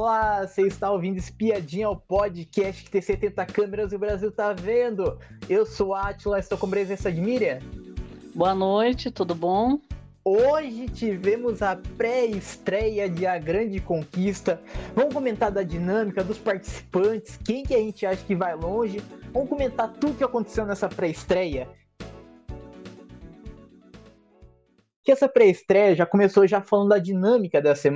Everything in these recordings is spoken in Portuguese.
Olá, você está ouvindo Espiadinha, o podcast que tem 70 câmeras e o Brasil tá vendo. Eu sou a Atila, estou com presença de Miriam. Boa noite, tudo bom? Hoje tivemos a pré-estreia de A Grande Conquista. Vamos comentar da dinâmica dos participantes, quem que a gente acha que vai longe. Vamos comentar tudo que aconteceu nessa pré-estreia. Que essa pré-estreia já começou já falando da dinâmica dessa,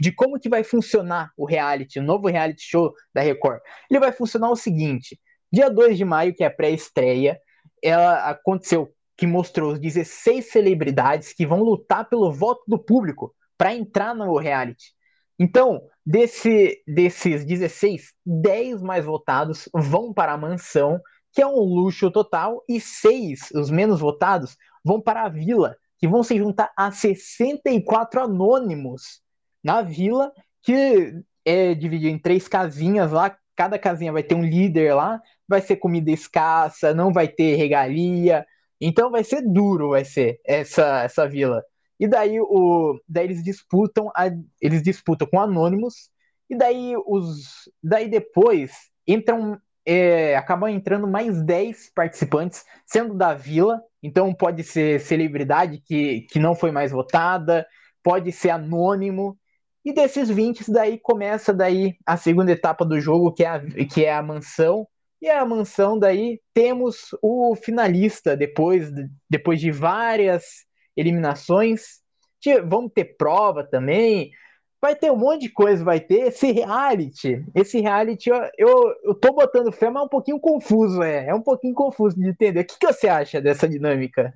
de como que vai funcionar o reality, o novo reality show da Record. Ele vai funcionar o seguinte: dia 2 de maio, que é a pré-estreia, ela aconteceu que mostrou os 16 celebridades que vão lutar pelo voto do público para entrar no reality. Então, desse, desses 16, 10 mais votados vão para a mansão, que é um luxo total, e seis, os menos votados, vão para a vila, que vão se juntar a 64 anônimos na vila, que é dividido em três casinhas lá, cada casinha vai ter um líder lá, vai ser comida escassa, não vai ter regalia, então vai ser duro, vai ser essa essa vila. E daí o daí eles disputam a, eles disputam com anônimos. E daí os daí depois entram é, acabam entrando mais 10 participantes, sendo da vila, então pode ser celebridade que, que não foi mais votada, pode ser anônimo, e desses 20 daí começa daí a segunda etapa do jogo, que é a, que é a mansão, e a mansão daí temos o finalista depois, depois de várias eliminações, vamos ter prova também, vai ter um monte de coisa, vai ter esse reality. Esse reality, eu, eu, eu tô botando fé, mas é um pouquinho confuso, é. É um pouquinho confuso de entender. O que, que você acha dessa dinâmica?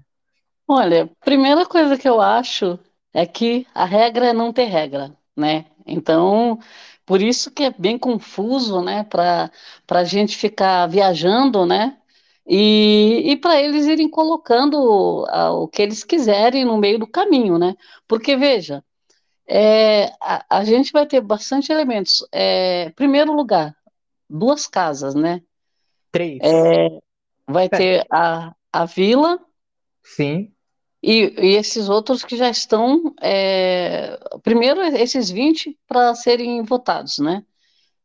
Olha, primeira coisa que eu acho é que a regra é não ter regra, né? Então, por isso que é bem confuso, né? Para a gente ficar viajando, né? E, e para eles irem colocando o que eles quiserem no meio do caminho, né? Porque, veja, é, a, a, gente vai ter bastante elementos. É, primeiro lugar, duas casas, né? Três. É, vai é. ter a, a vila. Sim. E, e esses outros que já estão. É, primeiro, esses 20 para serem votados, né?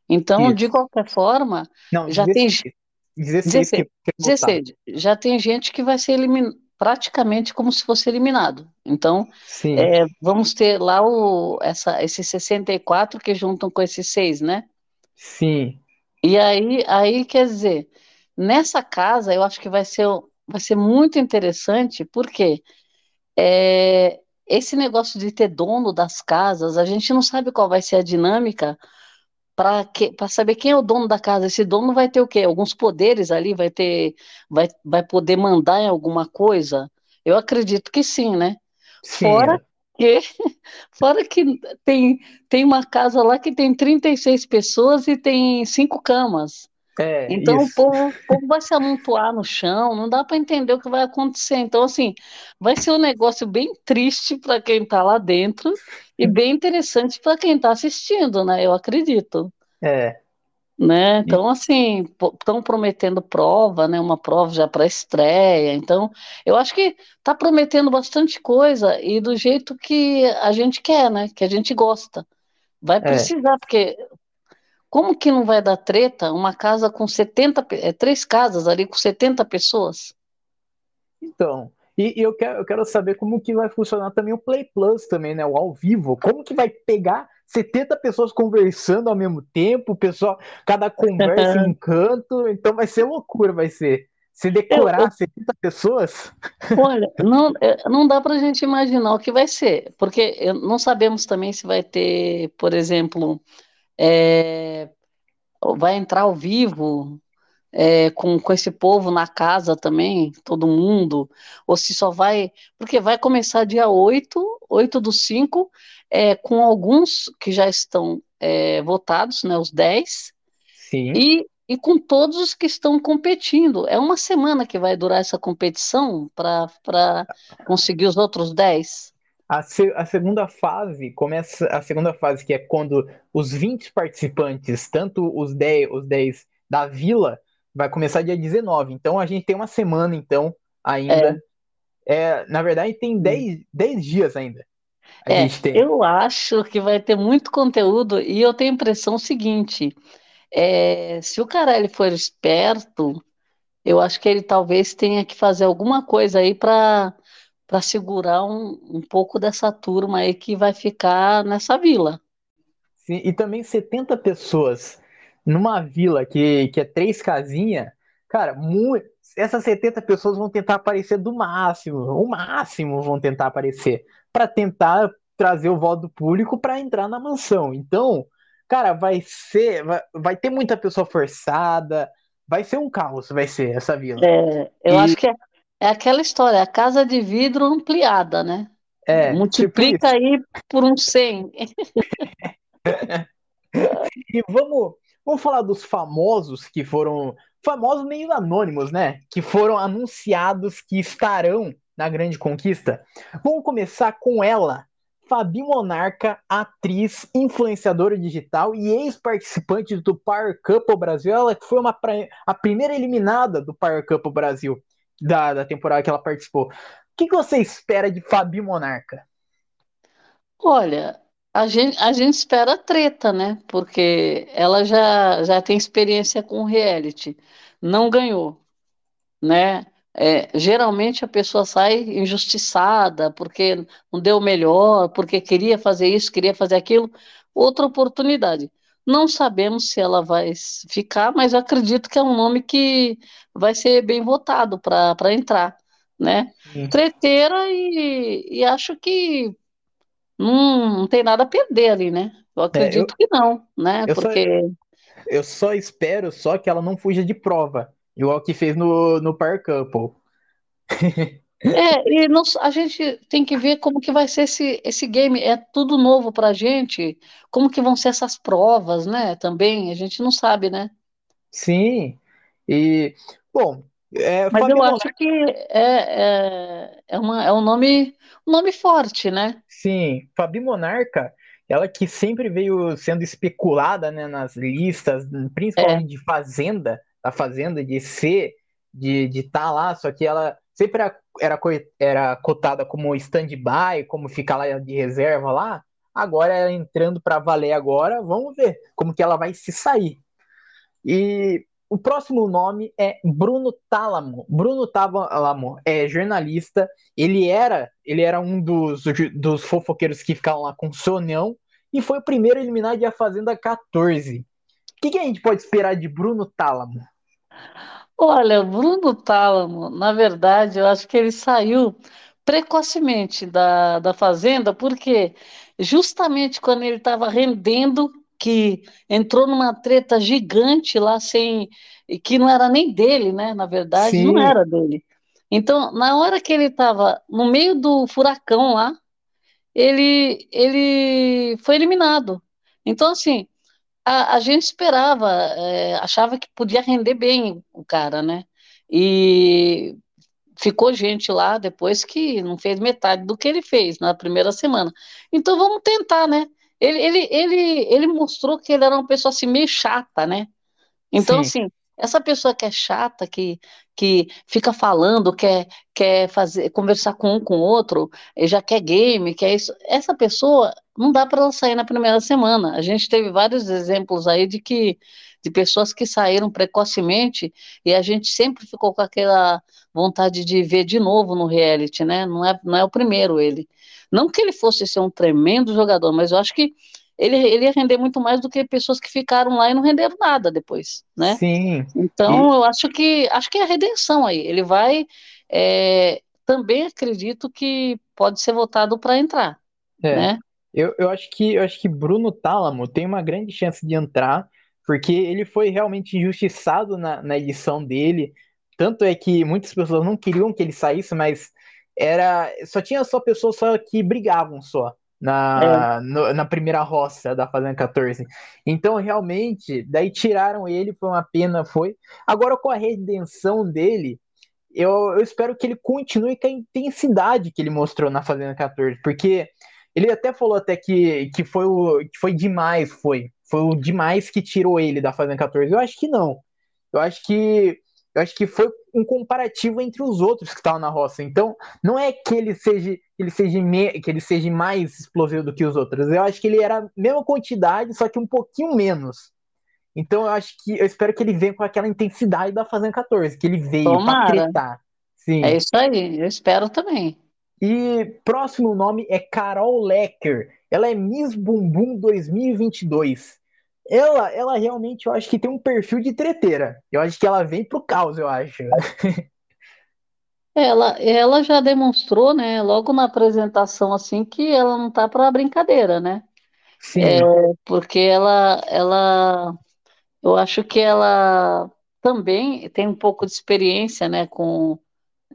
Então, Isso. de qualquer forma, Não, já 16, tem. 16, 16, 16, já tem gente que vai ser eliminado praticamente como se fosse eliminado. Então, é, vamos ter lá o, essa, esses 64 que juntam com esses seis, né? Sim. E aí, aí, quer dizer, nessa casa eu acho que vai ser, vai ser muito interessante, porque é, esse negócio de ter dono das casas, a gente não sabe qual vai ser a dinâmica para saber quem é o dono da casa. Esse dono vai ter o quê? Alguns poderes ali, vai ter, vai, vai poder mandar em alguma coisa? Eu acredito que sim, né? Sim. Fora que, fora que tem, tem uma casa lá que tem 36 pessoas e tem cinco camas. É, então isso. o povo, o povo vai se amontoar no chão, não dá para entender o que vai acontecer. Então, assim, vai ser um negócio bem triste para quem está lá dentro e bem interessante para quem está assistindo, né? Eu acredito. É. Né? Então, assim, estão prometendo prova, né? Uma prova já para estreia. Então, eu acho que está prometendo bastante coisa e do jeito que a gente quer, né? Que a gente gosta. Vai é. precisar, é. porque como que não vai dar treta uma casa com 70, é, três casas ali com 70 pessoas? Então, e, e, eu, quero, eu quero saber como que vai funcionar também o Play Plus também, né? O ao vivo. Como que vai pegar 70 pessoas conversando ao mesmo tempo, pessoal, cada conversa em um canto, então vai ser loucura, vai ser. Se decorar eu, eu... 70 pessoas? Olha, não, é, não dá para a gente imaginar o que vai ser, porque não sabemos também se vai ter, por exemplo, é, vai entrar ao vivo é, com, com esse povo na casa também, todo mundo, ou se só vai, porque vai começar dia 8, 8 do 5, é, com alguns que já estão é, votados, né, os 10, Sim. E, e com todos os que estão competindo. É uma semana que vai durar essa competição para conseguir os outros 10. A, se, a, segunda fase começa a segunda fase que é quando os 20 participantes, tanto os 10, os 10 da vila, vai começar dia 19. Então a gente tem uma semana então ainda. É. É, na verdade tem 10, 10 dias ainda. a É, gente tem. eu acho que vai ter muito conteúdo e eu tenho a impressão seguinte, é, se o Carelli for esperto, eu acho que ele talvez tenha que fazer alguma coisa aí para para segurar um, um pouco dessa turma aí que vai ficar nessa vila. Sim, e também 70 pessoas numa vila que, que é três casinhas, cara, essas 70 pessoas vão tentar aparecer do máximo, o máximo vão tentar aparecer, para tentar trazer o voto do público para entrar na mansão. Então, cara, vai ser, vai, vai ter muita pessoa forçada, vai ser um caos, vai ser essa vila. É, eu E acho que é, é aquela história, a casa de vidro ampliada, né? é, tipo Multiplica isso. aí por um 100. E vamos, vamos falar dos famosos que foram, famosos meio anônimos, né? Que foram anunciados que estarão na Grande Conquista. Vamos começar com ela, Fabi Monarca, atriz, influenciadora digital e ex-participante do Power Couple Brasil. Ela foi uma, a primeira eliminada do Power Couple Brasil, da, da temporada que ela participou. O que, que você espera de Fabi Monarca? Olha, a gente, a gente espera treta, né? Porque ela já, já tem experiência com reality. Não ganhou. né? É, geralmente a pessoa sai injustiçada porque não deu melhor, porque queria fazer isso, queria fazer aquilo, outra oportunidade. Não sabemos se ela vai ficar, mas eu acredito que é um nome que vai ser bem votado para para entrar, né? Sim. Treteira e, e acho que não, não tem nada a perder ali, né? Eu É, eu, acredito que não, né? eu só, Porque Eu só espero só que ela não fuja de prova, igual que fez no, no Power Couple. É, e não- a gente tem que ver como que vai ser esse, esse game. É tudo novo pra gente. Como que vão ser essas provas, né? Também, a gente não sabe, né? Sim. E, bom, é, Mas eu acho que é, é, é, uma, é um nome, um nome forte, né? sim, Fabi Monarca, ela que sempre veio sendo especulada, né, nas listas, É, principalmente de Fazenda, da Fazenda, de ser, de de estar lá, só que ela sempre era, era, era cotada como stand-by, como ficar lá de reserva lá. Agora ela entrando para valer agora, vamos ver como que ela vai se sair. E o próximo nome é Bruno Tálamo. Bruno Tálamo é jornalista. Ele era, ele era um dos, dos fofoqueiros que ficavam lá com o Sonhão e foi o primeiro eliminado de A Fazenda 14. O que, que a gente pode esperar de Bruno Tálamo? Olha, Bruno Tálamo, na verdade, eu acho que ele saiu precocemente da, da Fazenda, porque justamente quando ele estava rendendo, que entrou numa treta gigante lá, sem, que não era nem dele, né? Na verdade, não Sim, era dele. Então, na hora que ele estava no meio do furacão lá, ele, ele foi eliminado. Então, assim, a, a gente esperava, é, achava que podia render bem o cara, né? E ficou gente lá depois que não fez metade do que ele fez na primeira semana. Então vamos tentar, né? Ele, ele, ele, ele mostrou que ele era uma pessoa assim meio chata, né? Então, sim, assim, essa pessoa que é chata, que, que fica falando, quer, quer fazer, conversar com um com o outro, já quer game, quer isso, essa pessoa não dá para ela sair na primeira semana. A gente teve vários exemplos aí de que de pessoas que saíram precocemente e a gente sempre ficou com aquela vontade de ver de novo no reality, né? Não é, não é o primeiro ele. Não que ele fosse ser um tremendo jogador, mas eu acho que ele, ele ia render muito mais do que pessoas que ficaram lá e não renderam nada depois, né? sim. Então, eu acho que acho que é a redenção aí. Ele vai. é, também acredito que pode ser votado para entrar, é, né? eu, eu acho que eu acho que Bruno Tálamo tem uma grande chance de entrar, porque ele foi realmente injustiçado na, na edição dele. Tanto é que muitas pessoas não queriam que ele saísse, mas era só tinha só pessoas só que brigavam só É, na, no- na primeira roça da Fazenda 14. Então, realmente, daí tiraram ele, foi uma pena, foi. Agora, com a redenção dele, eu, eu espero que ele continue com a intensidade que ele mostrou na Fazenda 14, porque ele até falou até que, que foi o que foi demais, foi. Foi o demais que tirou ele da Fazenda 14. Eu acho que não. Eu acho que eu acho que foi um comparativo entre os outros que estavam na roça. Então, não é que ele seja ele seja, me, que ele seja mais explosivo do que os outros. Eu acho que ele era a mesma quantidade, só que um pouquinho menos. Então eu acho que eu espero que ele venha com aquela intensidade da Fazenda 14, que ele veio Tomara. pra tretar. Sim. É isso aí, eu espero também. E próximo nome é Carol Lecker. Ela é Miss Bumbum 2022. Ela, ela realmente, eu acho que tem um perfil de treteira. Eu acho que ela vem pro caos, eu acho. Ela, ela já demonstrou, né, logo na apresentação, assim, que ela não tá para brincadeira, né? Sim, É, porque ela, ela, eu acho que ela também tem um pouco de experiência, né, com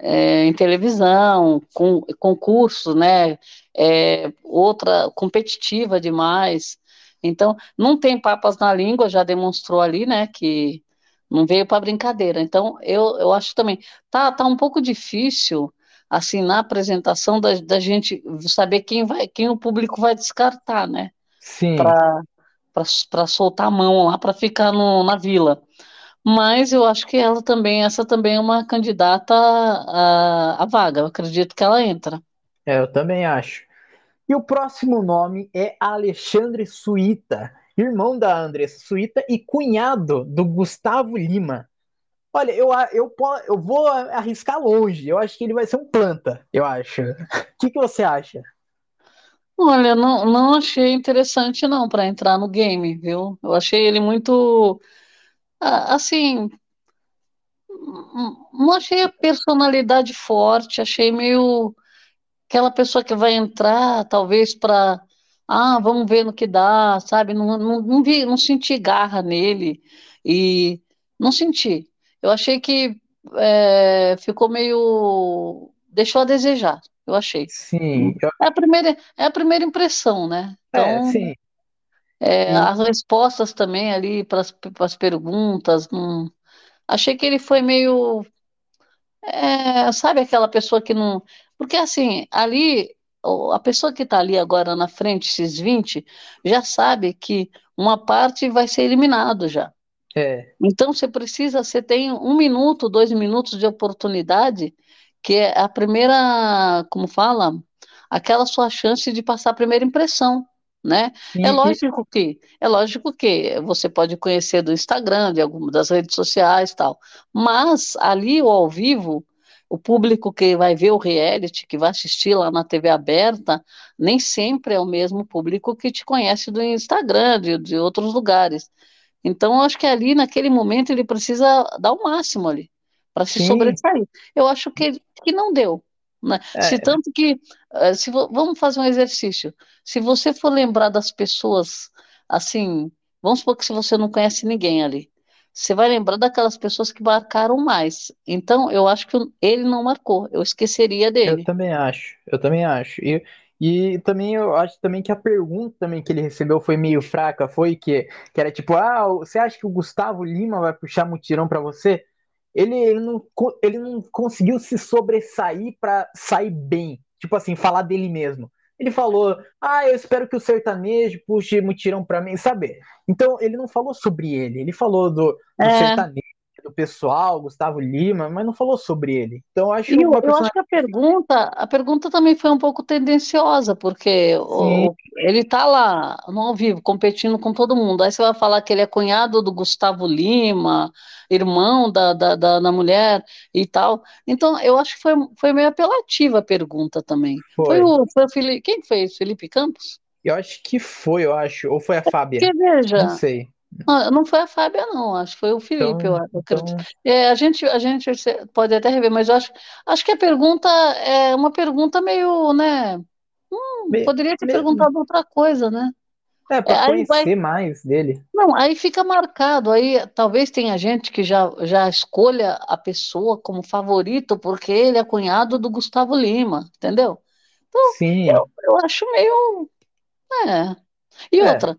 é, em televisão, com concursos, né, é, outra competitiva demais. Então, não tem papas na língua, já demonstrou ali, né, que não veio para brincadeira. Então, eu, eu acho também, tá, tá um pouco difícil, assim, na apresentação da, da gente saber quem vai, quem o público vai descartar, né, sim. para soltar a mão lá para ficar no, na vila. Mas eu acho que ela também, essa também é uma candidata à, à vaga. Eu acredito que ela entra. É, eu também acho. E o próximo nome é Alexandre Suíta, irmão da Andressa Suíta e cunhado do Gustavo Lima. Olha, eu, eu, eu vou arriscar longe. Eu acho que ele vai ser um planta, eu acho. O que, que você acha? Olha, não, não achei interessante não para entrar no game, viu? Eu achei ele muito assim, não achei a personalidade forte, achei meio aquela pessoa que vai entrar, talvez para, ah, vamos ver no que dá, sabe? Não, não, não vi, não senti garra nele e não senti. Eu achei que é, ficou meio, deixou a desejar. Eu achei. Sim. Eu... É a primeira, é a primeira impressão, né? Então, é, sim. É, as respostas também ali para as perguntas, não... achei que ele foi meio. É, sabe aquela pessoa que não. Porque assim, ali, a pessoa que está ali agora na frente, esses 20, já sabe que uma parte vai ser eliminado já. É. Então você precisa, você tem um minuto, dois minutos de oportunidade, que é a primeira, como fala, aquela sua chance de passar a primeira impressão né? Sim, É lógico que, é lógico que você pode conhecer do Instagram, de alguma das redes sociais, e tal. Mas ali o ao vivo, o público que vai ver o reality, que vai assistir lá na TV aberta, nem sempre é o mesmo público que te conhece do Instagram, de, de outros lugares. Então, eu acho que ali, naquele momento, ele precisa dar o máximo ali, para se Sim. sobressair. Eu acho que, que não deu. Né? Se É. tanto que, eh, se vamos fazer um exercício. Se você for lembrar das pessoas, assim, vamos supor que se você não conhece ninguém ali, você vai lembrar daquelas pessoas que marcaram mais. Então, eu acho que ele não marcou, eu esqueceria Eu dele. também acho, eu também acho. E, e também eu acho também que a pergunta também que ele recebeu foi meio fraca, foi que, que era tipo, ah, você acha que o Gustavo Lima vai puxar mutirão pra você? Ele, ele, não, ele não conseguiu se sobressair pra sair bem, tipo assim, falar dele mesmo. Ele falou, ah, eu espero que o sertanejo puxe mutirão pra mim, sabe? Então ele não falou sobre ele, ele falou do, do É. sertanejo, do pessoal, Gustavo Lima, mas não falou sobre ele. Então acho eu, eu acho que a pergunta, a pergunta também foi um pouco tendenciosa, porque o- ele está lá no ao vivo, competindo com todo mundo. Aí você vai falar que ele é cunhado do Gustavo Lima, irmão da, da, da, da mulher e tal. Então, eu acho que foi, foi meio apelativa a pergunta também. Foi, Foi. o, foi o Felipe, quem fez? Felipe Campos? Eu acho que foi, eu acho. Ou foi a Fábia? Porque, veja, Não sei. Não, não foi a Fábia, não, acho que foi o Felipe, eu, Então, eu acredito. então, É, a gente, a gente pode até rever, mas eu acho, acho que a pergunta é uma pergunta meio, né? Hum, me- poderia ter me- perguntado outra coisa, né? é, É, para vai- conhecer mais dele. Não, aí fica marcado. Aí talvez tenha gente que já, já escolha a pessoa como favorito porque ele é cunhado do Gustavo Lima, entendeu? Sim, Eu acho meio. É. E É. outra,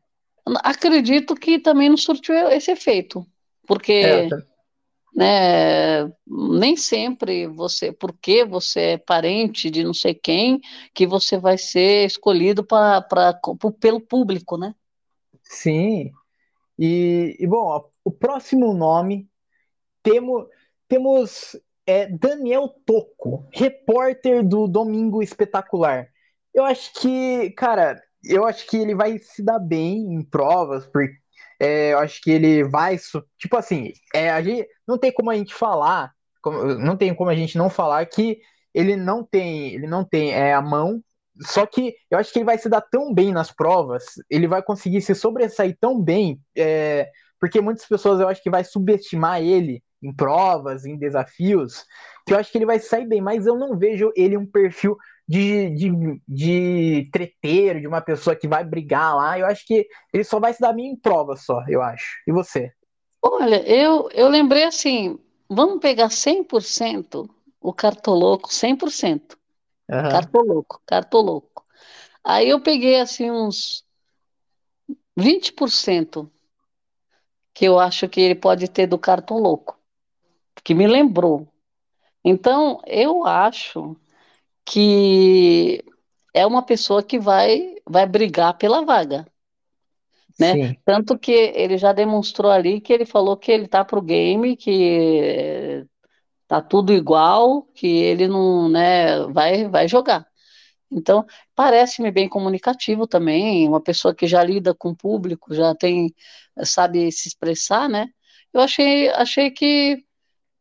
acredito que também não surtiu esse efeito, porque. é, né? Nem sempre você, porque você é parente de não sei quem, que você vai ser escolhido para pelo público, né? sim. E, e, bom, ó, o próximo nome temos, temos é Daniel Toco, repórter do Domingo Espetacular. Eu acho que, cara, eu acho que ele vai se dar bem em provas, porque é, eu acho que ele vai. Tipo assim, é, a gente, não tem como a gente falar, não tem como a gente não falar que ele não tem, ele não tem é, a mão. Só que eu acho que ele vai se dar tão bem nas provas, ele vai conseguir se sobressair tão bem, é, porque muitas pessoas eu acho que vai subestimar ele em provas, em desafios, que eu acho que ele vai sair bem, mas eu não vejo ele um perfil de, de, de treteiro, de uma pessoa que vai brigar lá. Eu acho que ele só vai se dar bem em provas só, eu acho. E você? Olha, eu, eu lembrei assim, vamos pegar 100% o cartoloco, 100%. Uhum. Cartoloco, cartoloco. Aí eu peguei assim uns 20% que eu acho que ele pode ter do cartoloco que me lembrou. Então, eu acho que é uma pessoa que vai, vai brigar pela vaga. Né? Sim. Tanto que ele já demonstrou ali que ele falou que ele tá pro game, que tá tudo igual, que ele não, né, vai, vai jogar. Então, parece-me bem comunicativo também, uma pessoa que já lida com o público, já tem, sabe se expressar, né? Eu achei, achei que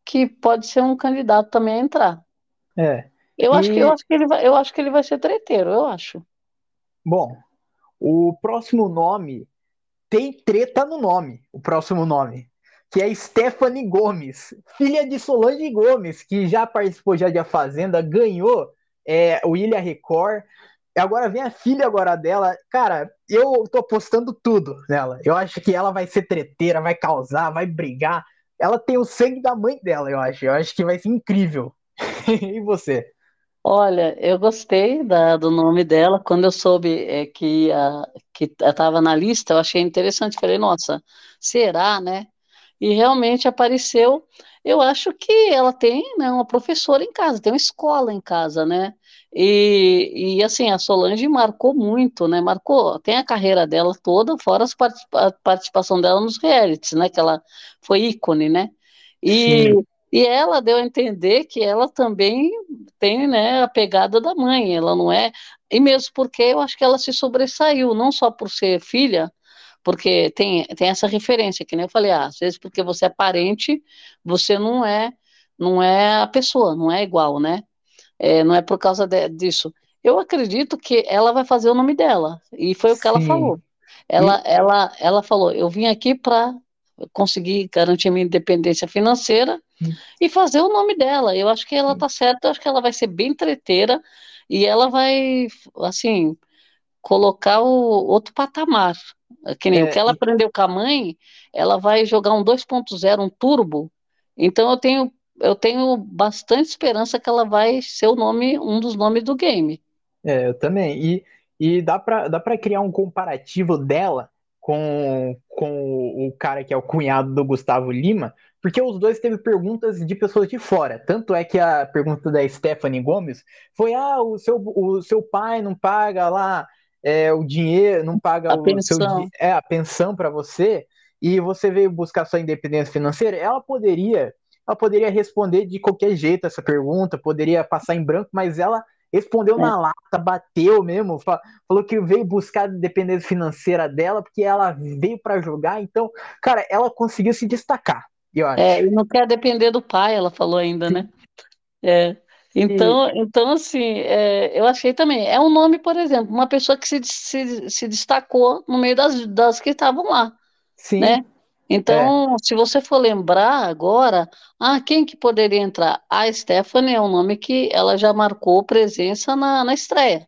que pode ser um candidato também a entrar. É. Eu, e... acho que, eu, acho que ele vai, eu acho que ele vai ser treteiro, eu acho. Bom, o próximo nome tem treta no nome, o próximo nome, que é Stephanie Gomes, filha de Solange Gomes, que já participou já de A Fazenda, ganhou é, o Ilha Record. Agora vem a filha agora dela. Cara, eu tô apostando tudo nela. Eu acho que ela vai ser treteira, vai causar, vai brigar ela tem o sangue da mãe dela, eu acho. Eu acho que vai ser incrível. e você? Olha, eu gostei da, do nome dela. Quando eu soube é, que que estava na lista, eu achei interessante. Falei, nossa, será, né? E realmente apareceu. Eu acho que ela tem né, uma professora em casa, tem uma escola em casa, né? E, e assim, a Solange marcou muito, né? Marcou, tem a carreira dela toda, fora a participação dela nos realities, né? Que ela foi ícone, né? E, e ela deu a entender que ela também tem né, a pegada da mãe, ela não é. E mesmo porque eu acho que ela se sobressaiu, não só por ser filha, porque tem, tem essa referência, que nem eu falei, ah, às vezes porque você é parente, você não é não é a pessoa, não é igual, né? É, não é por causa de, disso. Eu acredito que ela vai fazer o nome dela, e foi o que ela falou. Ela, ela, ela falou: eu vim aqui para conseguir garantir minha independência financeira hum. e fazer o nome dela. Eu acho que ela tá certa, eu acho que ela vai ser bem treteira e ela vai, assim, colocar o outro patamar. Que nem é, o que ela aprendeu com a mãe, ela vai jogar um 2.0, um turbo. Então eu tenho eu tenho bastante esperança que ela vai ser o nome, um dos nomes do game. É, eu também. E, e dá para dá pra criar um comparativo dela com, com o cara que é o cunhado do Gustavo Lima, porque os dois teve perguntas de pessoas de fora. Tanto é que a pergunta da Stephanie Gomes foi: ah, o seu, o seu pai não paga lá é, o dinheiro, não paga a o pensão. seu é, a pensão para você, e você veio buscar sua independência financeira, ela poderia ela poderia responder de qualquer jeito essa pergunta, poderia passar em branco, mas ela respondeu é. na lata, bateu mesmo, falou que veio buscar a independência financeira dela, porque ela veio para jogar, então, cara, ela conseguiu se destacar, eu acho. É, e não quer depender do pai, ela falou ainda, né? É. Então, então assim, é, eu achei também. É um nome, por exemplo, uma pessoa que se, se, se destacou no meio das, das que estavam lá. Sim. Né? Então, é. se você for lembrar agora, ah, quem que poderia entrar? A Stephanie é um nome que ela já marcou presença na, na estreia, né,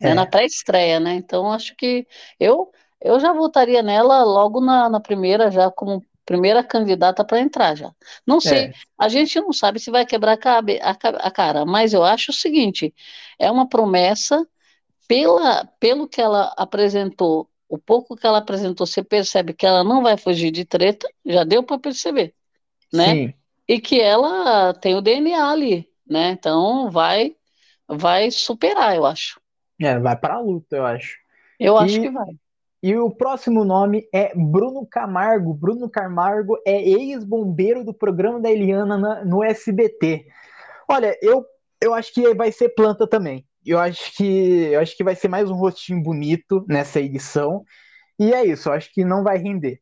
é. né, na pré-estreia, né? Então, acho que eu, eu já votaria nela logo na, na primeira, já como primeira candidata para entrar já. Não sei, é. a gente não sabe se vai quebrar a, cara, mas eu acho o seguinte, é uma promessa pela, pelo que ela apresentou o pouco que ela apresentou, você percebe que ela não vai fugir de treta, já deu para perceber, né? Sim. E que ela tem o DNA ali, né? Então vai vai superar, eu acho. É, vai para a luta, eu acho. Eu e, acho que vai. E o próximo nome é Bruno Camargo. Bruno Camargo é ex-bombeiro do programa da Eliana na, no SBT. Olha, eu, eu acho que vai ser planta também. Eu acho que eu acho que vai ser mais um rostinho bonito nessa edição. E é isso, eu acho que não vai render.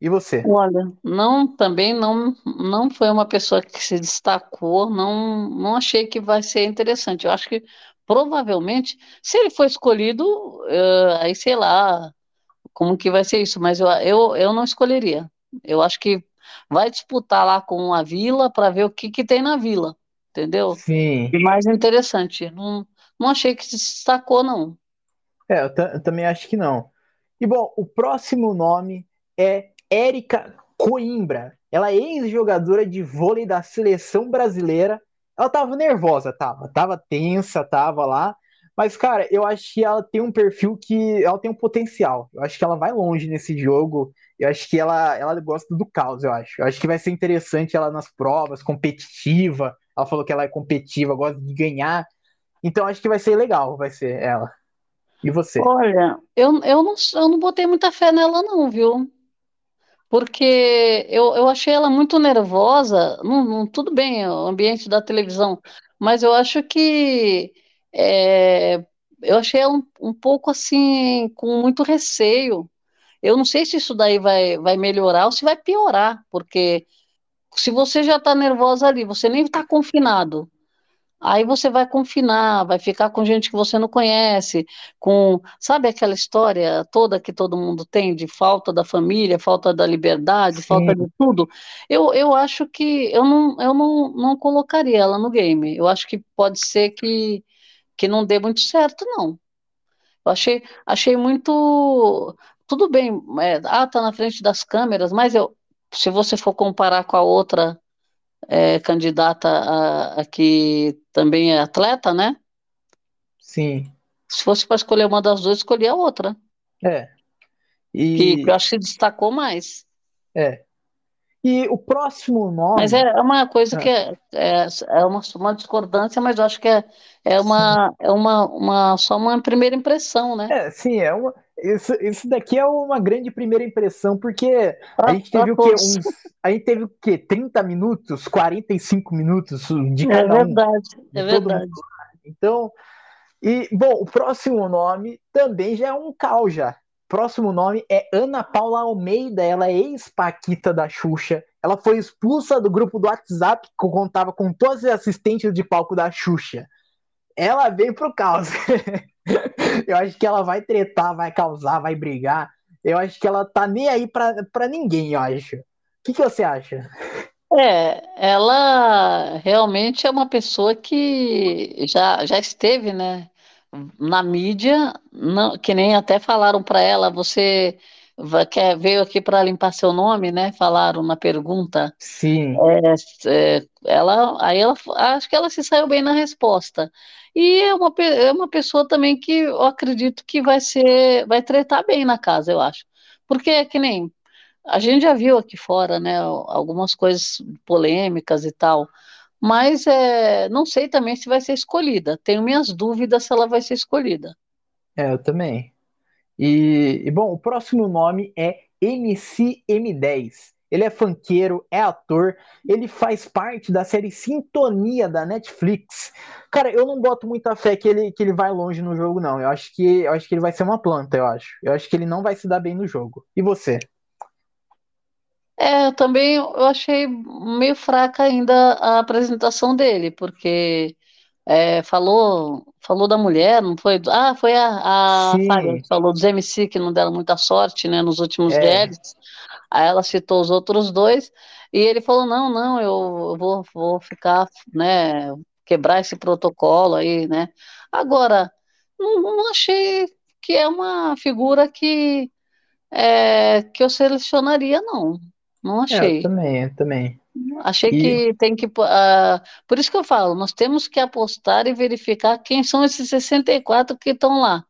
E você? Olha, não, também não, não foi uma pessoa que se destacou, não, não achei que vai ser interessante. Eu acho que provavelmente, se ele for escolhido, uh, aí sei lá como que vai ser isso, mas eu, eu, eu não escolheria. Eu acho que vai disputar lá com a Vila para ver o que, que tem na Vila, entendeu? Sim. E mais interessante. Não, não achei que se destacou, não. É, eu, também acho que não. E bom, o próximo nome é Érica Coimbra. Ela é ex-jogadora de vôlei da seleção brasileira. Ela tava nervosa, tava, tava tensa, tava lá. Mas, cara, eu acho que ela tem um perfil que. Ela tem um potencial. Eu acho que ela vai longe nesse jogo. Eu acho que ela, ela gosta do caos, eu acho. Eu acho que vai ser interessante ela nas provas, competitiva. Ela falou que ela é competitiva, gosta de ganhar. Então acho que vai ser legal, vai ser ela. E você? Olha, eu, eu, não, eu não botei muita fé nela, não, viu? Porque eu, eu achei ela muito nervosa. Não, não, tudo bem, o ambiente da televisão, mas eu acho que é, eu achei ela um, um pouco assim, com muito receio. Eu não sei se isso daí vai, vai melhorar ou se vai piorar, porque se você já está nervosa ali, você nem está confinado. Aí você vai confinar, vai ficar com gente que você não conhece, com, sabe aquela história toda que todo mundo tem de falta da família, falta da liberdade, Sim. falta de tudo. Eu, eu acho que eu não, eu não, não colocaria ela no game. Eu acho que pode ser que, que não dê muito certo, não. Eu achei, achei muito. Tudo bem, é, ah, tá na frente das câmeras, mas eu, se você for comparar com a outra é, candidata a, a, que também é atleta, né? Sim. Se fosse para escolher uma das duas, escolher a outra. É. E... Que eu acho que destacou mais. É. E o próximo nome. Mas é uma coisa é. que é, é, é uma, uma, discordância, mas eu acho que é, é, uma, é uma, uma, só uma primeira impressão, né? É, sim, é uma, isso, isso daqui é uma grande primeira impressão, porque a gente teve o quê? Uns, a gente teve o quê? 30 minutos, 45 minutos de é cada é verdade, um. É verdade. Mundo. Então, e, bom, o próximo nome também já é um cal já. Próximo nome é Ana Paula Almeida, ela é ex-paquita da Xuxa. Ela foi expulsa do grupo do WhatsApp que contava com todos os assistentes de palco da Xuxa. Ela vem pro caos. eu acho que ela vai tretar, vai causar, vai brigar. Eu acho que ela tá nem aí pra, pra ninguém, eu acho. O que, que você acha? É, ela realmente é uma pessoa que já, já esteve, né? na mídia, não, que nem até falaram para ela, você quer, veio aqui para limpar seu nome, né? Falaram na pergunta. Sim. É, é, ela, aí ela, acho que ela se saiu bem na resposta. E é uma, é uma pessoa também que eu acredito que vai ser, vai tretar bem na casa, eu acho. Porque é que nem a gente já viu aqui fora, né? Algumas coisas polêmicas e tal mas é, não sei também se vai ser escolhida. Tenho minhas dúvidas se ela vai ser escolhida. É, eu também. E, e bom, o próximo nome é MC M10. Ele é fanqueiro, é ator, ele faz parte da série Sintonia da Netflix. Cara, eu não boto muita fé que ele, que ele vai longe no jogo, não. Eu acho que eu acho que ele vai ser uma planta, eu acho. Eu acho que ele não vai se dar bem no jogo. E você? É, eu também eu achei meio fraca ainda a apresentação dele, porque é, falou, falou da mulher, não foi? Ah, foi a, a Fábio que falou dos MC que não deram muita sorte, né, nos últimos é. Guedes. Aí ela citou os outros dois, e ele falou, não, não, eu, eu vou, vou ficar, né, quebrar esse protocolo aí, né. Agora, não, não achei que é uma figura que, é, que eu selecionaria, não. Não achei. É, eu também, eu também. Achei e... que tem que. Uh, por isso que eu falo, nós temos que apostar e verificar quem são esses 64 que estão lá,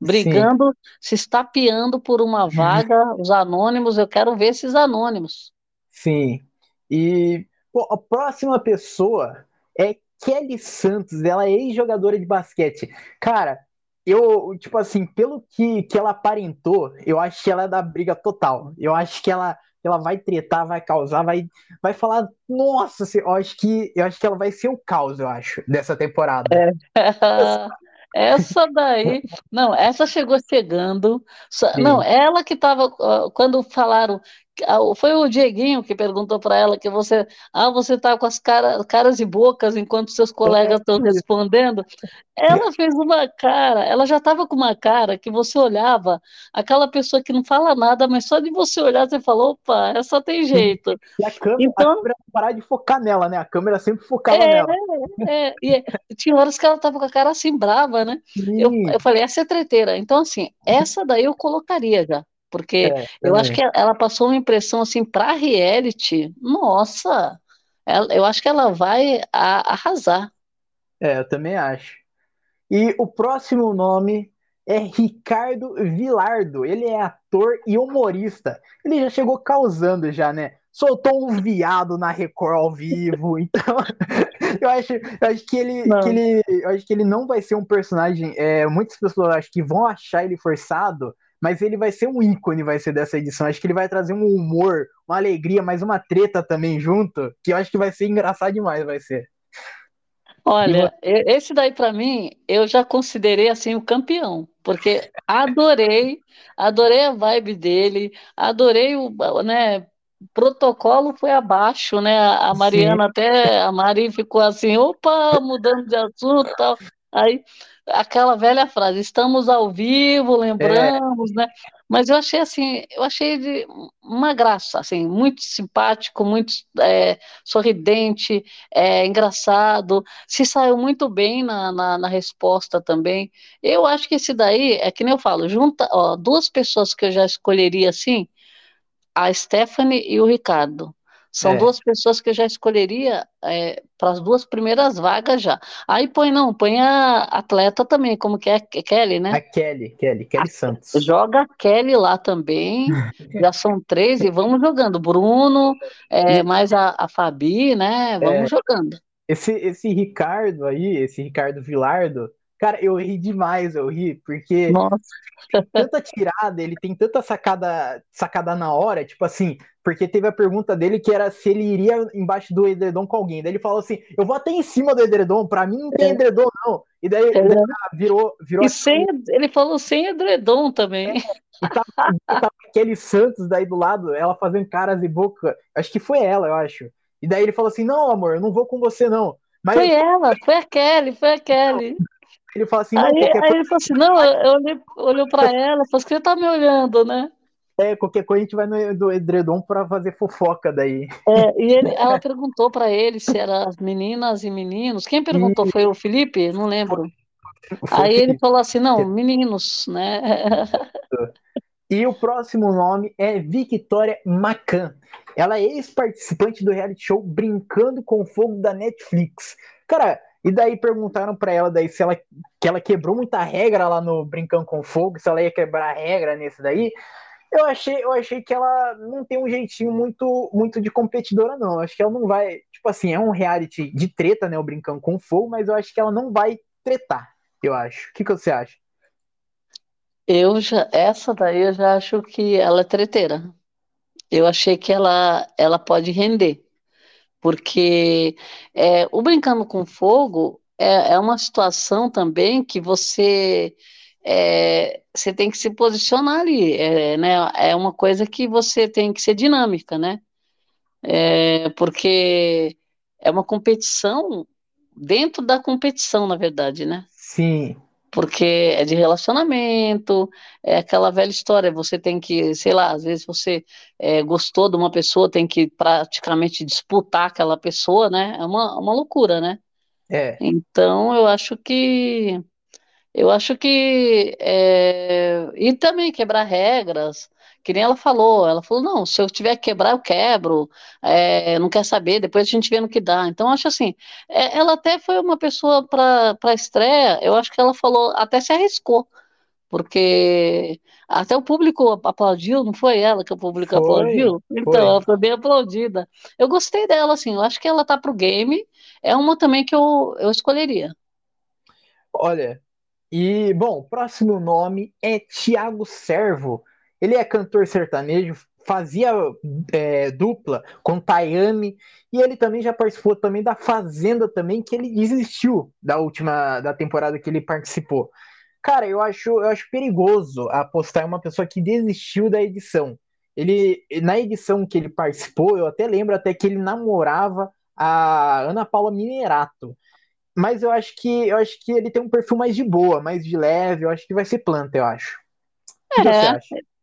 brigando, Sim. se estapeando por uma vaga, os anônimos, eu quero ver esses anônimos. Sim. E bom, a próxima pessoa é Kelly Santos, ela é ex-jogadora de basquete. Cara, eu, tipo assim, pelo que, que ela aparentou, eu acho que ela é da briga total. Eu acho que ela, ela vai tretar, vai causar, vai, vai falar, nossa, eu acho que eu acho que ela vai ser o caos, eu acho, dessa temporada. É. Essa daí, não, essa chegou chegando. Não, ela que estava quando falaram foi o Dieguinho que perguntou para ela que você, ah, você está com as cara, caras e bocas enquanto seus colegas estão é. respondendo. Ela fez uma cara, ela já estava com uma cara que você olhava, aquela pessoa que não fala nada, mas só de você olhar você falou, opa, essa tem jeito. E a câmera, então, a câmera parar de focar nela, né? A câmera sempre focava é, nela. É, e é, tinha horas que ela estava com a cara assim brava, né? Eu, eu falei, essa é treteira. Então, assim, essa daí eu colocaria já porque é, eu acho que ela passou uma impressão assim para reality, nossa, ela, eu acho que ela vai a, arrasar. É, eu também acho. E o próximo nome é Ricardo Vilardo. Ele é ator e humorista. Ele já chegou causando já, né? Soltou um viado na Record ao vivo. Então, eu acho, eu acho que ele, que ele, eu acho que ele não vai ser um personagem. É, muitas pessoas acho que vão achar ele forçado, mas ele vai ser um ícone, vai ser dessa edição. Acho que ele vai trazer um humor, uma alegria, mas uma treta também junto, que eu acho que vai ser engraçado demais, vai ser. Olha, esse daí para mim, eu já considerei assim o campeão, porque adorei, adorei a vibe dele, adorei o, né, protocolo foi abaixo, né? A Mariana Sim. até, a Mari ficou assim, opa, mudando de assunto, tal. Aí aquela velha frase, estamos ao vivo, lembramos, é. né? Mas eu achei assim, eu achei de uma graça, assim, muito simpático, muito é, sorridente, é, engraçado, se saiu muito bem na, na, na, resposta também. Eu acho que esse daí, é que nem eu falo, junta ó, duas pessoas que eu já escolheria assim, a Stephanie e o Ricardo. São é. duas pessoas que eu já escolheria é, para as duas primeiras vagas já. Aí põe, não, põe a atleta também, como que é? Kelly, né? A Kelly, Kelly, Kelly Santos. Joga a Kelly lá também, já são três e vamos jogando. Bruno, é, mais a, a Fabi, né? Vamos é. jogando. Esse, esse Ricardo aí, esse Ricardo Vilardo, Cara, eu ri demais, eu ri, porque Nossa. tanta tirada, ele tem tanta sacada, sacada na hora, tipo assim, porque teve a pergunta dele que era se ele iria embaixo do edredom com alguém. Daí ele falou assim: eu vou até em cima do edredom, pra mim não tem é. edredom, não. E daí, é. daí virou. virou e sem, ele falou sem edredom também. É, e tava, tava aquele Santos daí do lado, ela fazendo caras e boca. Acho que foi ela, eu acho. E daí ele falou assim: não, amor, eu não vou com você, não. Mas foi ela, foi a Kelly, foi a Kelly. Ele fala assim, não, aí, aí ele falou assim, não, eu olhei, olhei pra ela, falou assim, você tá me olhando, né? É, qualquer coisa a gente vai no do edredom para fazer fofoca daí. É, e ele, ela perguntou para ele se eram as meninas e meninos. Quem perguntou? Foi o Felipe? Não lembro. Foi Aí ele falou assim, não, meninos, né? E o próximo nome é Victoria Macan. Ela é ex-participante do reality show Brincando com Fogo da Netflix. Cara, e daí perguntaram para ela daí se ela que ela quebrou muita regra lá no Brincando com Fogo, se ela ia quebrar a regra nesse daí. Eu achei, eu achei que ela não tem um jeitinho muito muito de competidora não. acho que ela não vai, tipo assim, é um reality de treta, né, o Brincando com Fogo, mas eu acho que ela não vai tretar, eu acho. O que, que você acha? Eu já, essa daí eu já acho que ela é treteira. Eu achei que ela, ela pode render porque é, o brincando com fogo é, é, uma situação também que você é, você tem que se posicionar ali, é, né? É uma coisa que você tem que ser dinâmica, né? É, porque é uma competição dentro da competição, na verdade, né? Sim porque é de relacionamento, é aquela velha história, você tem que, sei lá, às vezes você é, gostou de uma pessoa, tem que praticamente disputar aquela pessoa, né? É uma, uma loucura, né? É. Então, eu acho que eu acho que é, e também quebrar regras, que nem ela falou, ela falou, não, se eu tiver que quebrar, eu quebro, é, não quer saber, depois a gente vê no que dá. Então, acho assim, é, ela até foi uma pessoa para a estreia, eu acho que ela falou, até se arriscou, porque até o público aplaudiu, não foi ela que o público foi, aplaudiu? Então, foi. ela foi bem aplaudida. Eu gostei dela, assim, eu acho que ela tá pro game, é uma também que eu, eu escolheria. Olha, E, bom, próximo nome é Tiago Servo. Ele é cantor sertanejo, fazia é, dupla com Tayane e ele também já participou também da Fazenda também, que ele desistiu da última da temporada que ele participou. Cara, eu acho, eu acho perigoso apostar em uma pessoa que desistiu da edição. Ele, na edição que ele participou, eu até lembro até que ele namorava a Ana Paula Minerato. Mas eu acho que eu acho que ele tem um perfil mais de boa, mais de leve, eu acho que vai ser planta, eu acho. É?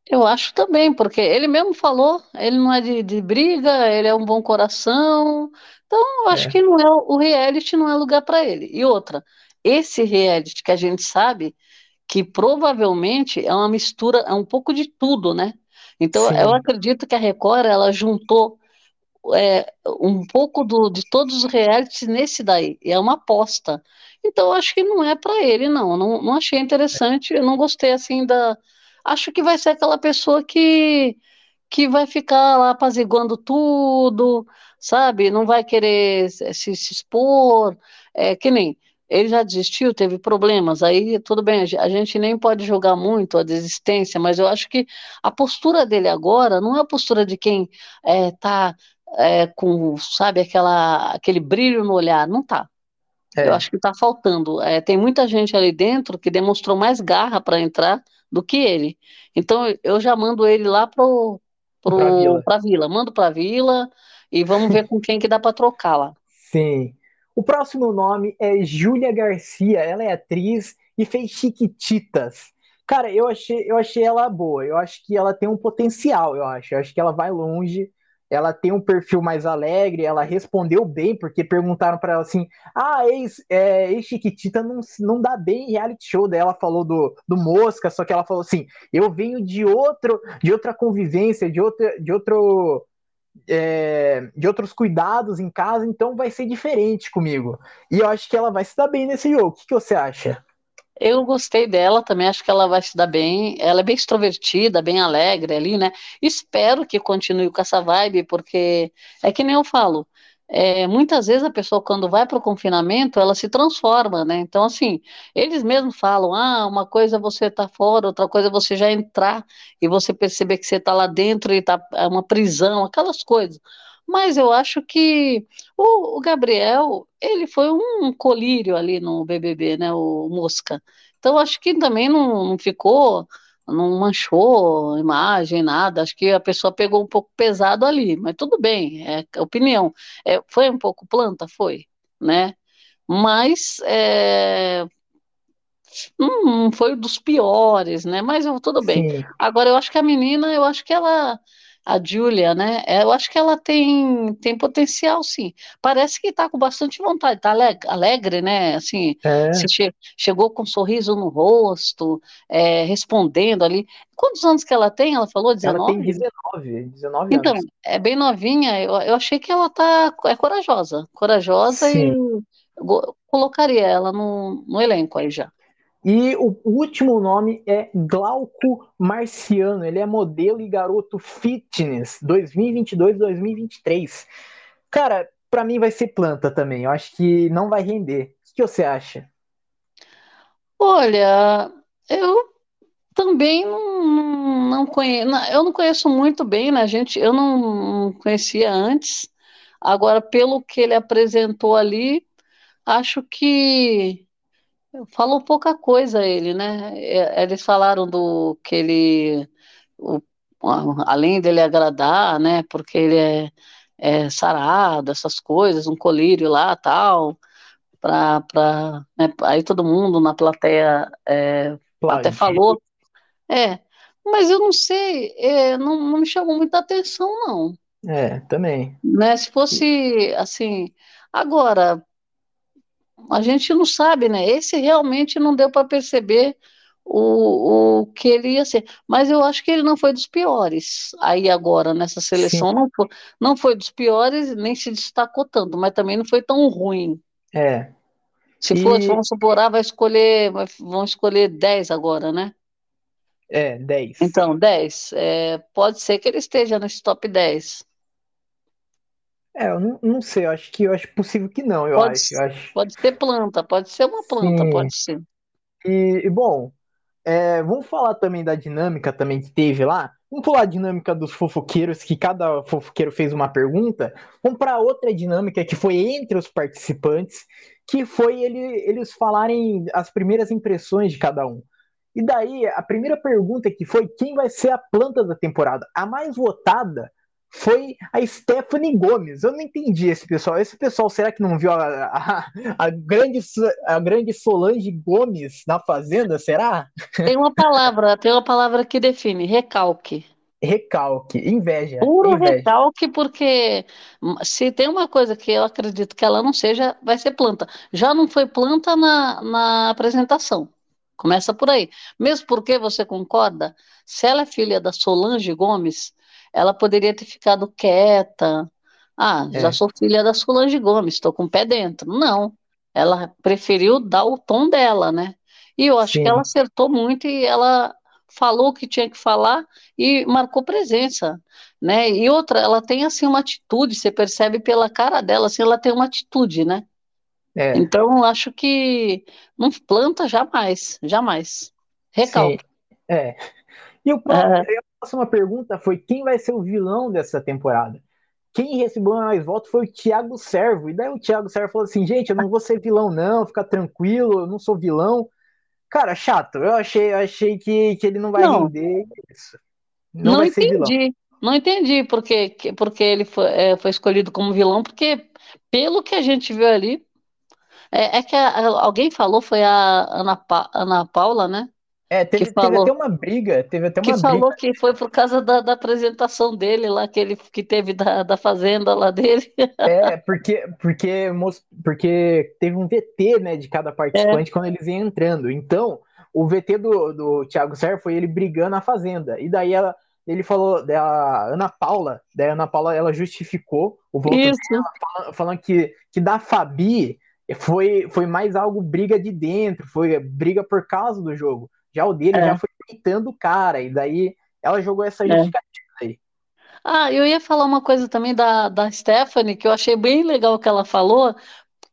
Eu acho também, porque ele mesmo falou, ele não é de, de briga, ele é um bom coração. Então, eu acho é. que não é o reality não é lugar para ele. E outra, esse reality que a gente sabe que provavelmente é uma mistura, é um pouco de tudo, né? Então, Sim. eu acredito que a Record ela juntou é, um pouco do, de todos os realities nesse daí. É uma aposta. Então, acho que não é para ele, não. não. Não achei interessante. Eu não gostei assim da acho que vai ser aquela pessoa que, que vai ficar lá apaziguando tudo, sabe? Não vai querer se, se expor, é, que nem ele já desistiu, teve problemas, aí tudo bem, a gente nem pode julgar muito a desistência, mas eu acho que a postura dele agora não é a postura de quem está é, é, com, sabe, aquela, aquele brilho no olhar, não tá. É. Eu acho que está faltando. É, tem muita gente ali dentro que demonstrou mais garra para entrar do que ele. Então eu já mando ele lá pro, pro, pra, vila. pra vila. Mando pra vila e vamos ver com quem que dá para trocar lá. Sim. O próximo nome é Júlia Garcia. Ela é atriz e fez Chiquititas. Cara, eu achei, eu achei ela boa. Eu acho que ela tem um potencial, eu acho. Eu acho que ela vai longe ela tem um perfil mais alegre, ela respondeu bem, porque perguntaram para ela assim: ah, ex, é, ex Chiquitita não, não dá bem em reality show. Daí ela falou do, do Mosca, só que ela falou assim: eu venho de outro, de outra convivência, de, outra, de outro. É, de outros cuidados em casa, então vai ser diferente comigo. E eu acho que ela vai se dar bem nesse jogo. O que, que você acha? Eu gostei dela também, acho que ela vai se dar bem. Ela é bem extrovertida, bem alegre ali, né? Espero que continue com essa vibe, porque é que nem eu falo. É, muitas vezes a pessoa, quando vai para o confinamento, ela se transforma, né? Então, assim, eles mesmos falam: ah, uma coisa é você tá fora, outra coisa é você já entrar e você perceber que você está lá dentro e tá é uma prisão, aquelas coisas. Mas eu acho que o, o Gabriel, ele foi um colírio ali no BBB, né, o Mosca. Então acho que também não, não ficou, não manchou imagem, nada. Acho que a pessoa pegou um pouco pesado ali, mas tudo bem, é opinião. É, foi um pouco planta, foi, né? Mas é, não foi dos piores, né? Mas tudo bem. Sim. Agora eu acho que a menina, eu acho que ela a Julia, né? Eu acho que ela tem, tem potencial, sim. Parece que está com bastante vontade, está alegre, alegre, né? Assim, é. che chegou com um sorriso no rosto, é, respondendo ali. Quantos anos que ela tem? Ela falou 19? Ela tem 19, 19 então, anos. é bem novinha. Eu, eu achei que ela tá é corajosa, corajosa sim. e colocaria ela no, no elenco aí já. E o último nome é Glauco Marciano. Ele é modelo e garoto fitness 2022-2023. Cara, para mim vai ser planta também. Eu acho que não vai render. O que você acha? Olha, eu também não, não conheço. Eu não conheço muito bem, né, gente? Eu não conhecia antes. Agora, pelo que ele apresentou ali, acho que Falou pouca coisa ele, né? É, eles falaram do que ele, o, além dele agradar, né? Porque ele é, é sarado, essas coisas, um colírio lá, tal, pra, pra, né? aí todo mundo na plateia é, até falou, é, mas eu não sei, é, não, não me chamou muita atenção, não. É, também. Né? Se fosse assim, agora a gente não sabe, né? Esse realmente não deu para perceber o, o que ele ia ser. Mas eu acho que ele não foi dos piores. Aí agora, nessa seleção, não foi, não foi dos piores, nem se destacou tanto, mas também não foi tão ruim. É. Se e... fosse, vamos supor, ah, vai escolher, vão escolher 10 agora, né? É, 10. Então, 10. É, pode ser que ele esteja nesse top 10. É, eu não, não sei, eu acho que eu acho possível que não, eu pode, acho, eu acho. Pode ser planta, pode ser uma planta, Sim. pode ser. E, e bom, é, vamos falar também da dinâmica também que teve lá. Vamos pular a dinâmica dos fofoqueiros, que cada fofoqueiro fez uma pergunta. Vamos para outra dinâmica que foi entre os participantes, que foi ele, eles falarem as primeiras impressões de cada um. E daí, a primeira pergunta que foi quem vai ser a planta da temporada? A mais votada foi a Stephanie Gomes. Eu não entendi esse pessoal. Esse pessoal, será que não viu a, a, a, grande, a grande Solange Gomes na Fazenda? Será? Tem uma palavra, tem uma palavra que define, recalque. Recalque, inveja. Puro inveja. recalque, porque se tem uma coisa que eu acredito que ela não seja, vai ser planta. Já não foi planta na, na apresentação. Começa por aí. Mesmo porque você concorda, se ela é filha da Solange Gomes, ela poderia ter ficado quieta. Ah, é. já sou filha da Solange Gomes, estou com o pé dentro. Não, ela preferiu dar o tom dela, né? E eu acho Sim. que ela acertou muito e ela falou o que tinha que falar e marcou presença, né? E outra, ela tem assim uma atitude, você percebe pela cara dela, assim, ela tem uma atitude, né? É. Então, acho que não planta jamais, jamais. Recalque. É. E o próprio, é próxima pergunta foi quem vai ser o vilão dessa temporada? Quem recebeu mais votos foi o Thiago Servo. E daí o Thiago Servo falou assim: gente, eu não vou ser vilão, não, fica tranquilo, eu não sou vilão. Cara, chato. Eu achei, eu achei que, que ele não vai não. render isso. Não, não entendi. Não entendi porque, porque ele foi, é, foi escolhido como vilão, porque pelo que a gente viu ali, é, é que a, alguém falou, foi a Ana, pa, Ana Paula, né? É, teve, que falou, teve até uma briga, teve até uma que falou que foi por causa da, da, apresentação dele lá, que ele que teve da, da fazenda lá dele. É, porque, porque, porque teve um VT, né, de cada participante é. quando eles iam entrando. Então, o VT do, do Thiago Serra foi ele brigando na fazenda. E daí ela, ele falou da Ana Paula, da Ana Paula, ela justificou o voto Isso. dela, falando, falando que, que da Fabi foi, foi mais algo briga de dentro, foi briga por causa do jogo. Já o dele é. já foi peitando o cara, e daí ela jogou essa é. justificativa é. aí. Ah, eu ia falar uma coisa também da, da Stephanie, que eu achei bem legal que ela falou,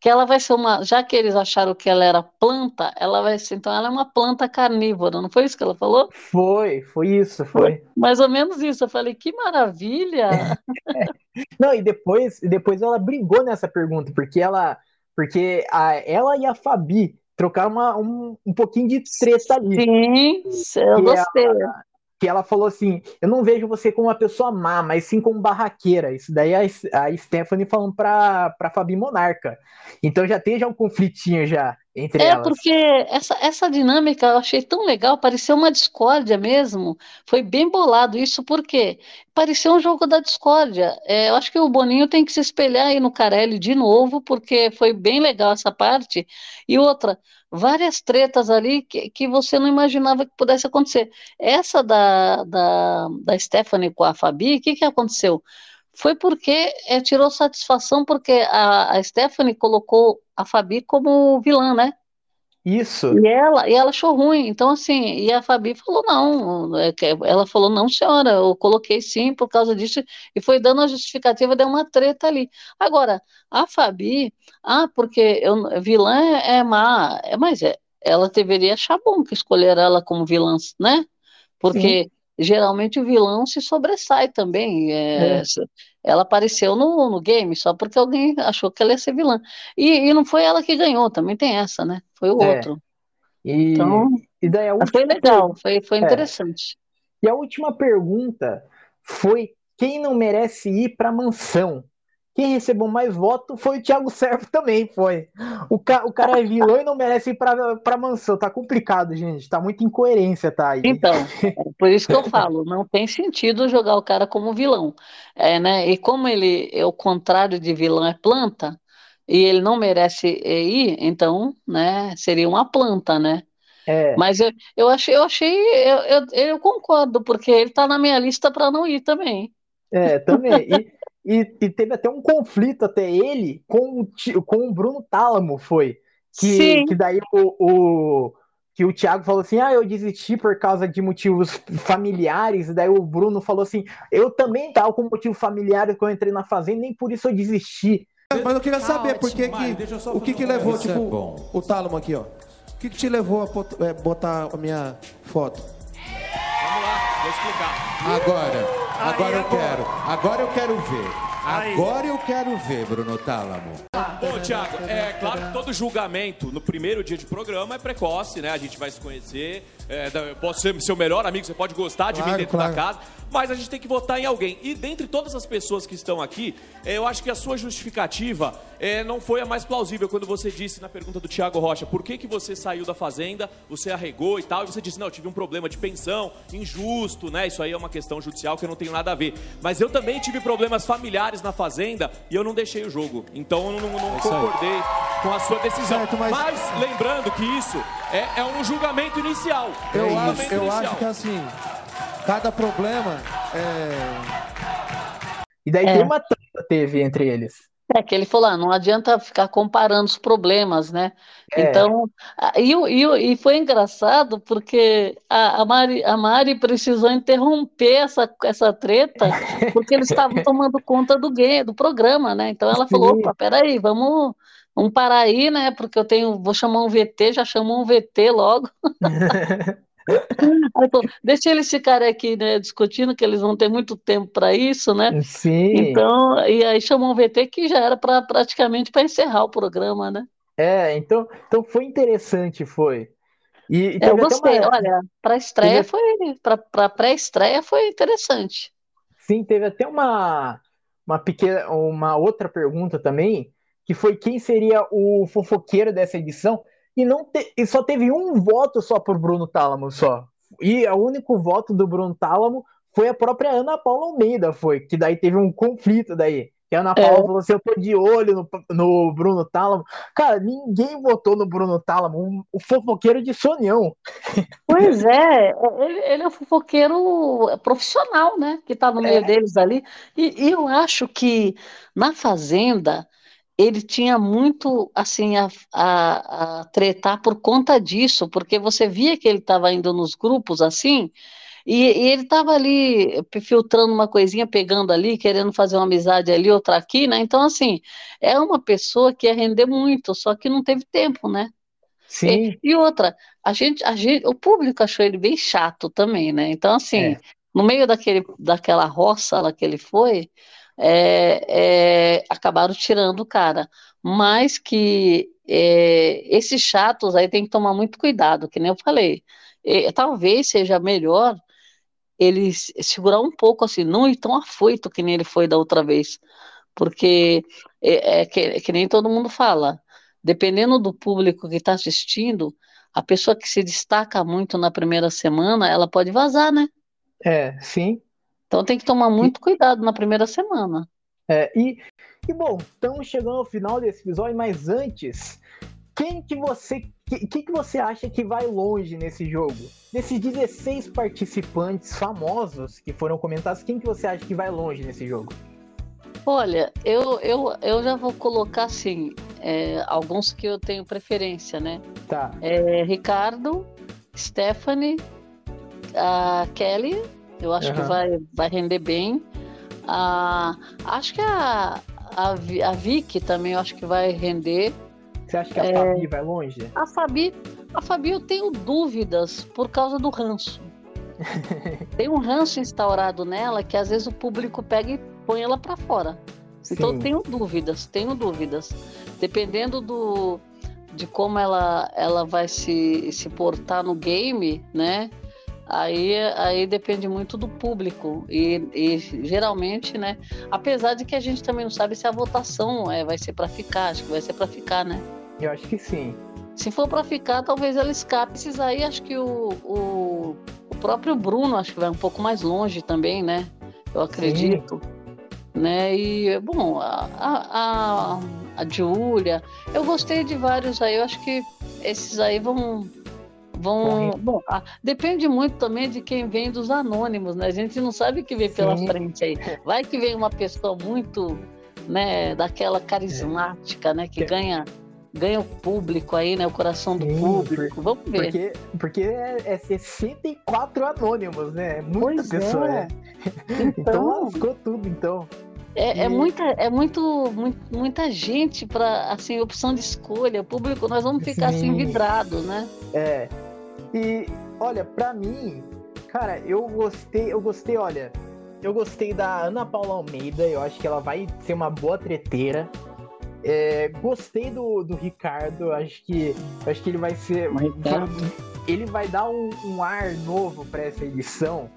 que ela vai ser uma, já que eles acharam que ela era planta, ela vai ser, então ela é uma planta carnívora, não foi isso que ela falou? Foi, foi isso, foi. Mais ou menos isso, eu falei, que maravilha! Não, e depois, depois ela brigou nessa pergunta, porque ela, porque a, ela e a Fabi trocar uma, um, um pouquinho de treta ali. Sim, eu gostei. Ela, que ela falou assim: Eu não vejo você como uma pessoa má, mas sim como barraqueira. Isso daí é a, a Stephanie falando pra, pra Fabi Monarca. Então já tem já um conflitinho já entre é, elas. Porque essa, essa dinâmica eu achei tão legal, pareceu uma discórdia mesmo. Foi bem bolado isso, porque pareceu um jogo da discórdia. É, eu acho que o Boninho tem que se espelhar aí no Carelli de novo, porque foi bem legal essa parte. E outra, várias tretas ali que, que você não imaginava que pudesse acontecer. Essa da, da, da Stephanie com a Fabi, o que, que aconteceu? Foi porque é, tirou satisfação porque a, a Stephanie colocou a Fabi como vilã, né? Isso. E ela, e ela achou ruim. Então, assim, e a Fabi falou não. É ela falou, não, senhora, eu coloquei sim por causa disso. E foi dando a justificativa, deu uma treta ali. Agora, a Fabi, ah, porque eu, vilã é, é má, é, mas é, ela deveria achar bom que escolher ela como vilã, né? Porque sim. Geralmente o vilão se sobressai também. É, é. Ela apareceu no, no game só porque alguém achou que ela ia ser vilã. E, e não foi ela que ganhou, também tem essa, né? Foi o é. outro. E, então, e daí a última foi legal, foi, foi é. interessante. É. E a última pergunta foi quem não merece ir para a mansão? Quem recebeu mais voto foi o Thiago Servo também, foi. O, ca o cara é vilão e não merece ir pra, pra mansão. Tá complicado, gente. Tá muita incoerência, tá aí. Então, é por isso que eu falo, não tem sentido jogar o cara como vilão. É, né? E como ele é o contrário de vilão é planta, e ele não merece ir, então, né, seria uma planta, né? É. Mas eu, eu achei, eu achei, eu, eu, eu concordo, porque ele tá na minha lista para não ir também. É, também. E, e, e, teve até um conflito até ele com o, com o Bruno Tálamo, foi. Que, Sim. que daí o, o, que o Thiago falou assim: ah, eu desisti por causa de motivos familiares. E daí o Bruno falou assim: eu também tava com motivo familiar quando eu entrei na fazenda, nem por isso eu desisti. Mas eu queria saber por que, que o que, que levou tipo, é o Tálamo aqui, ó. O que, que, que te levou a é, botar a minha foto? Vamos lá, vou explicar. Agora, agora eu quero, agora eu quero ver. Agora eu quero ver, Bruno Tálamo. Bom, Thiago, é claro que todo julgamento no primeiro dia de programa é precoce, né? A gente vai se conhecer. É, eu posso ser seu melhor amigo, você pode gostar de claro, mim dentro claro. da casa, mas a gente tem que votar em alguém. E dentre todas as pessoas que estão aqui, é, eu acho que a sua justificativa é, não foi a mais plausível quando você disse na pergunta do Thiago Rocha por que, que você saiu da fazenda, você arregou e tal, e você disse, não, eu tive um problema de pensão, injusto, né? Isso aí é uma questão judicial que eu não tenho nada a ver. Mas eu também tive problemas familiares na fazenda e eu não deixei o jogo. Então eu não, não é concordei com a sua decisão. Certo, mas... mas... lembrando que isso é, é um julgamento inicial. Eu, é acho, eu inicial. acho que assim, cada problema é. E daí é. tem uma treta teve entre eles. É que ele falou, ah, não adianta ficar comparando os problemas, né? É. Então, e, e, e foi engraçado porque a, a, Mari, a Mari precisou interromper essa, essa treta porque eles estavam tomando conta do game, do programa, né? Então ela Sim. falou, opa, peraí, vamos, vamos parar aí, né? Porque eu tenho, vou chamar um VT, já chamou um VT logo. Deixa eles ficarem aqui, né, discutindo, que eles vão ter muito tempo para isso, né? Sim. Então, e aí chamou um VT que já era para praticamente para encerrar o programa, né? É, então, então foi interessante, foi. E, e eu gostei, uma... olha, para estreia teve... foi, para pré-estreia foi interessante. Sim, teve até uma, uma pequena, uma outra pergunta também, que foi quem seria o fofoqueiro dessa edição e não te, e só teve um voto só por Bruno Tálamo só. E o único voto do Bruno Tálamo foi a própria Ana Paula Almeida, foi, que daí teve um conflito daí. Que a Ana Paula é. falou assim: eu tô de olho no, no Bruno Tálamo. Cara, ninguém votou no Bruno Tálamo, um, o fofoqueiro de sonhão. Pois é, ele, ele, é um fofoqueiro profissional, né? Que tá no meio é. deles ali. E, e eu acho que na Fazenda ele tinha muito assim a, a, a, tretar por conta disso, porque você via que ele estava indo nos grupos assim, e, e ele estava ali filtrando uma coisinha, pegando ali, querendo fazer uma amizade ali, outra aqui, né? Então, assim, é uma pessoa que ia render muito, só que não teve tempo, né? Sim. E, e outra, a gente, a gente, o público achou ele bem chato também, né? Então, assim, é. no meio daquele, daquela roça lá que ele foi, é, é, acabaram tirando o cara. Mas que é, esses chatos aí tem que tomar muito cuidado, que nem eu falei. Talvez seja melhor ele segurar um pouco assim, não ir tão afoito que nem ele foi da outra vez. Porque é, é que, que nem todo mundo fala, dependendo do público que está assistindo, a pessoa que se destaca muito na primeira semana, ela pode vazar, né? É, sim. Então tem que tomar muito cuidado na primeira semana. É, e, e bom, estamos chegando ao final desse episódio, mas antes, quem que você que, que, que você acha que vai longe nesse jogo? Desses 16 participantes famosos que foram comentados, quem que você acha que vai longe nesse jogo? Olha, eu, eu, eu já vou colocar assim, é, alguns que eu tenho preferência, né? Tá. É, Ricardo, Stephanie, a Kelly, eu acho uhum. que vai, vai render bem. Ah, acho que a, a, a Vicky também eu acho que vai render. Você acha que a é, Fabi vai longe? A Fabi, a Fabi eu tenho dúvidas por causa do ranço. Tem um ranço instaurado nela que às vezes o público pega e põe ela para fora. Sim. Então tenho dúvidas, tenho dúvidas. Dependendo do de como ela, ela vai se, se portar no game, né? Aí, aí depende muito do público e, e, geralmente, né? Apesar de que a gente também não sabe se a votação é, vai ser para ficar, acho que vai ser para ficar, né? Eu acho que sim. Se for para ficar, talvez ela escape. Esses aí, acho que o, o, o, próprio Bruno, acho que vai um pouco mais longe também, né? Eu acredito. Sim. Né? E, bom, a, a, a, a Júlia, eu gostei de vários aí, eu acho que esses aí vão Vão, bom, ah, depende muito também de quem vem dos anônimos, né? A gente não sabe o que vem Sim. pela frente aí. Vai que vem uma pessoa muito, né, daquela carismática, né, que é. ganha ganha o público aí, né? O coração do Sim, público. Vamos ver. Porque, porque é, é 64 anônimos, né? É muita pois pessoa. É. Então... então lascou tudo, então. É, é, muita, é muito, muito muita gente para assim opção de escolha. O público, nós vamos ficar assim, Sim. assim vidrado, né? É. E olha, para mim, cara, eu gostei, eu gostei, olha, eu gostei da Ana Paula Almeida. Eu acho que ela vai ser uma boa treteira. É, gostei do, do Ricardo. Acho que acho que ele vai ser, ele vai dar um, um ar novo para essa edição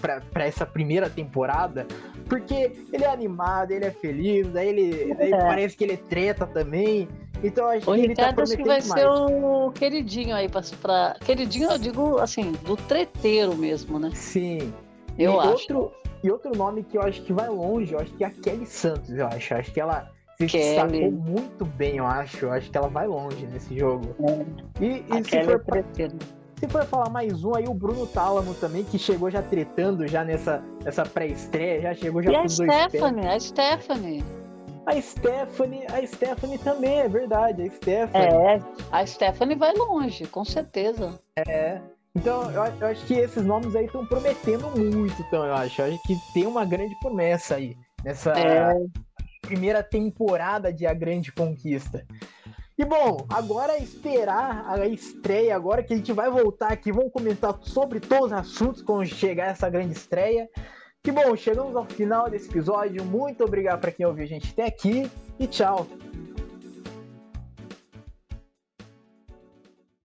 para essa primeira temporada, porque ele é animado, ele é feliz, daí ele daí é. parece que ele treta também. Então acho o que ele tá acho que vai demais. ser o queridinho aí para queridinho eu digo assim, do treteiro mesmo, né? Sim. Eu e acho. Outro, e outro nome que eu acho que vai longe, eu acho que é a Kelly Santos, eu acho. Eu acho que ela se Kelly. destacou muito bem, eu acho. Eu acho que ela vai longe nesse jogo. É. E, e se for é se for falar mais um aí, o Bruno Tálamo também, que chegou já tretando já nessa, nessa pré-estreia, já chegou já e com a dois Stephanie, pés. a Stephanie. A Stephanie, a Stephanie também, é verdade, a Stephanie. É, a Stephanie vai longe, com certeza. É. Então, eu, eu acho que esses nomes aí estão prometendo muito, então, eu acho. Eu acho que tem uma grande promessa aí nessa é. primeira temporada de A Grande Conquista. E bom, agora é esperar a estreia, agora que a gente vai voltar aqui, vamos comentar sobre todos os assuntos quando chegar essa grande estreia. Que bom, chegamos ao final desse episódio. Muito obrigado para quem ouviu a gente até aqui e tchau.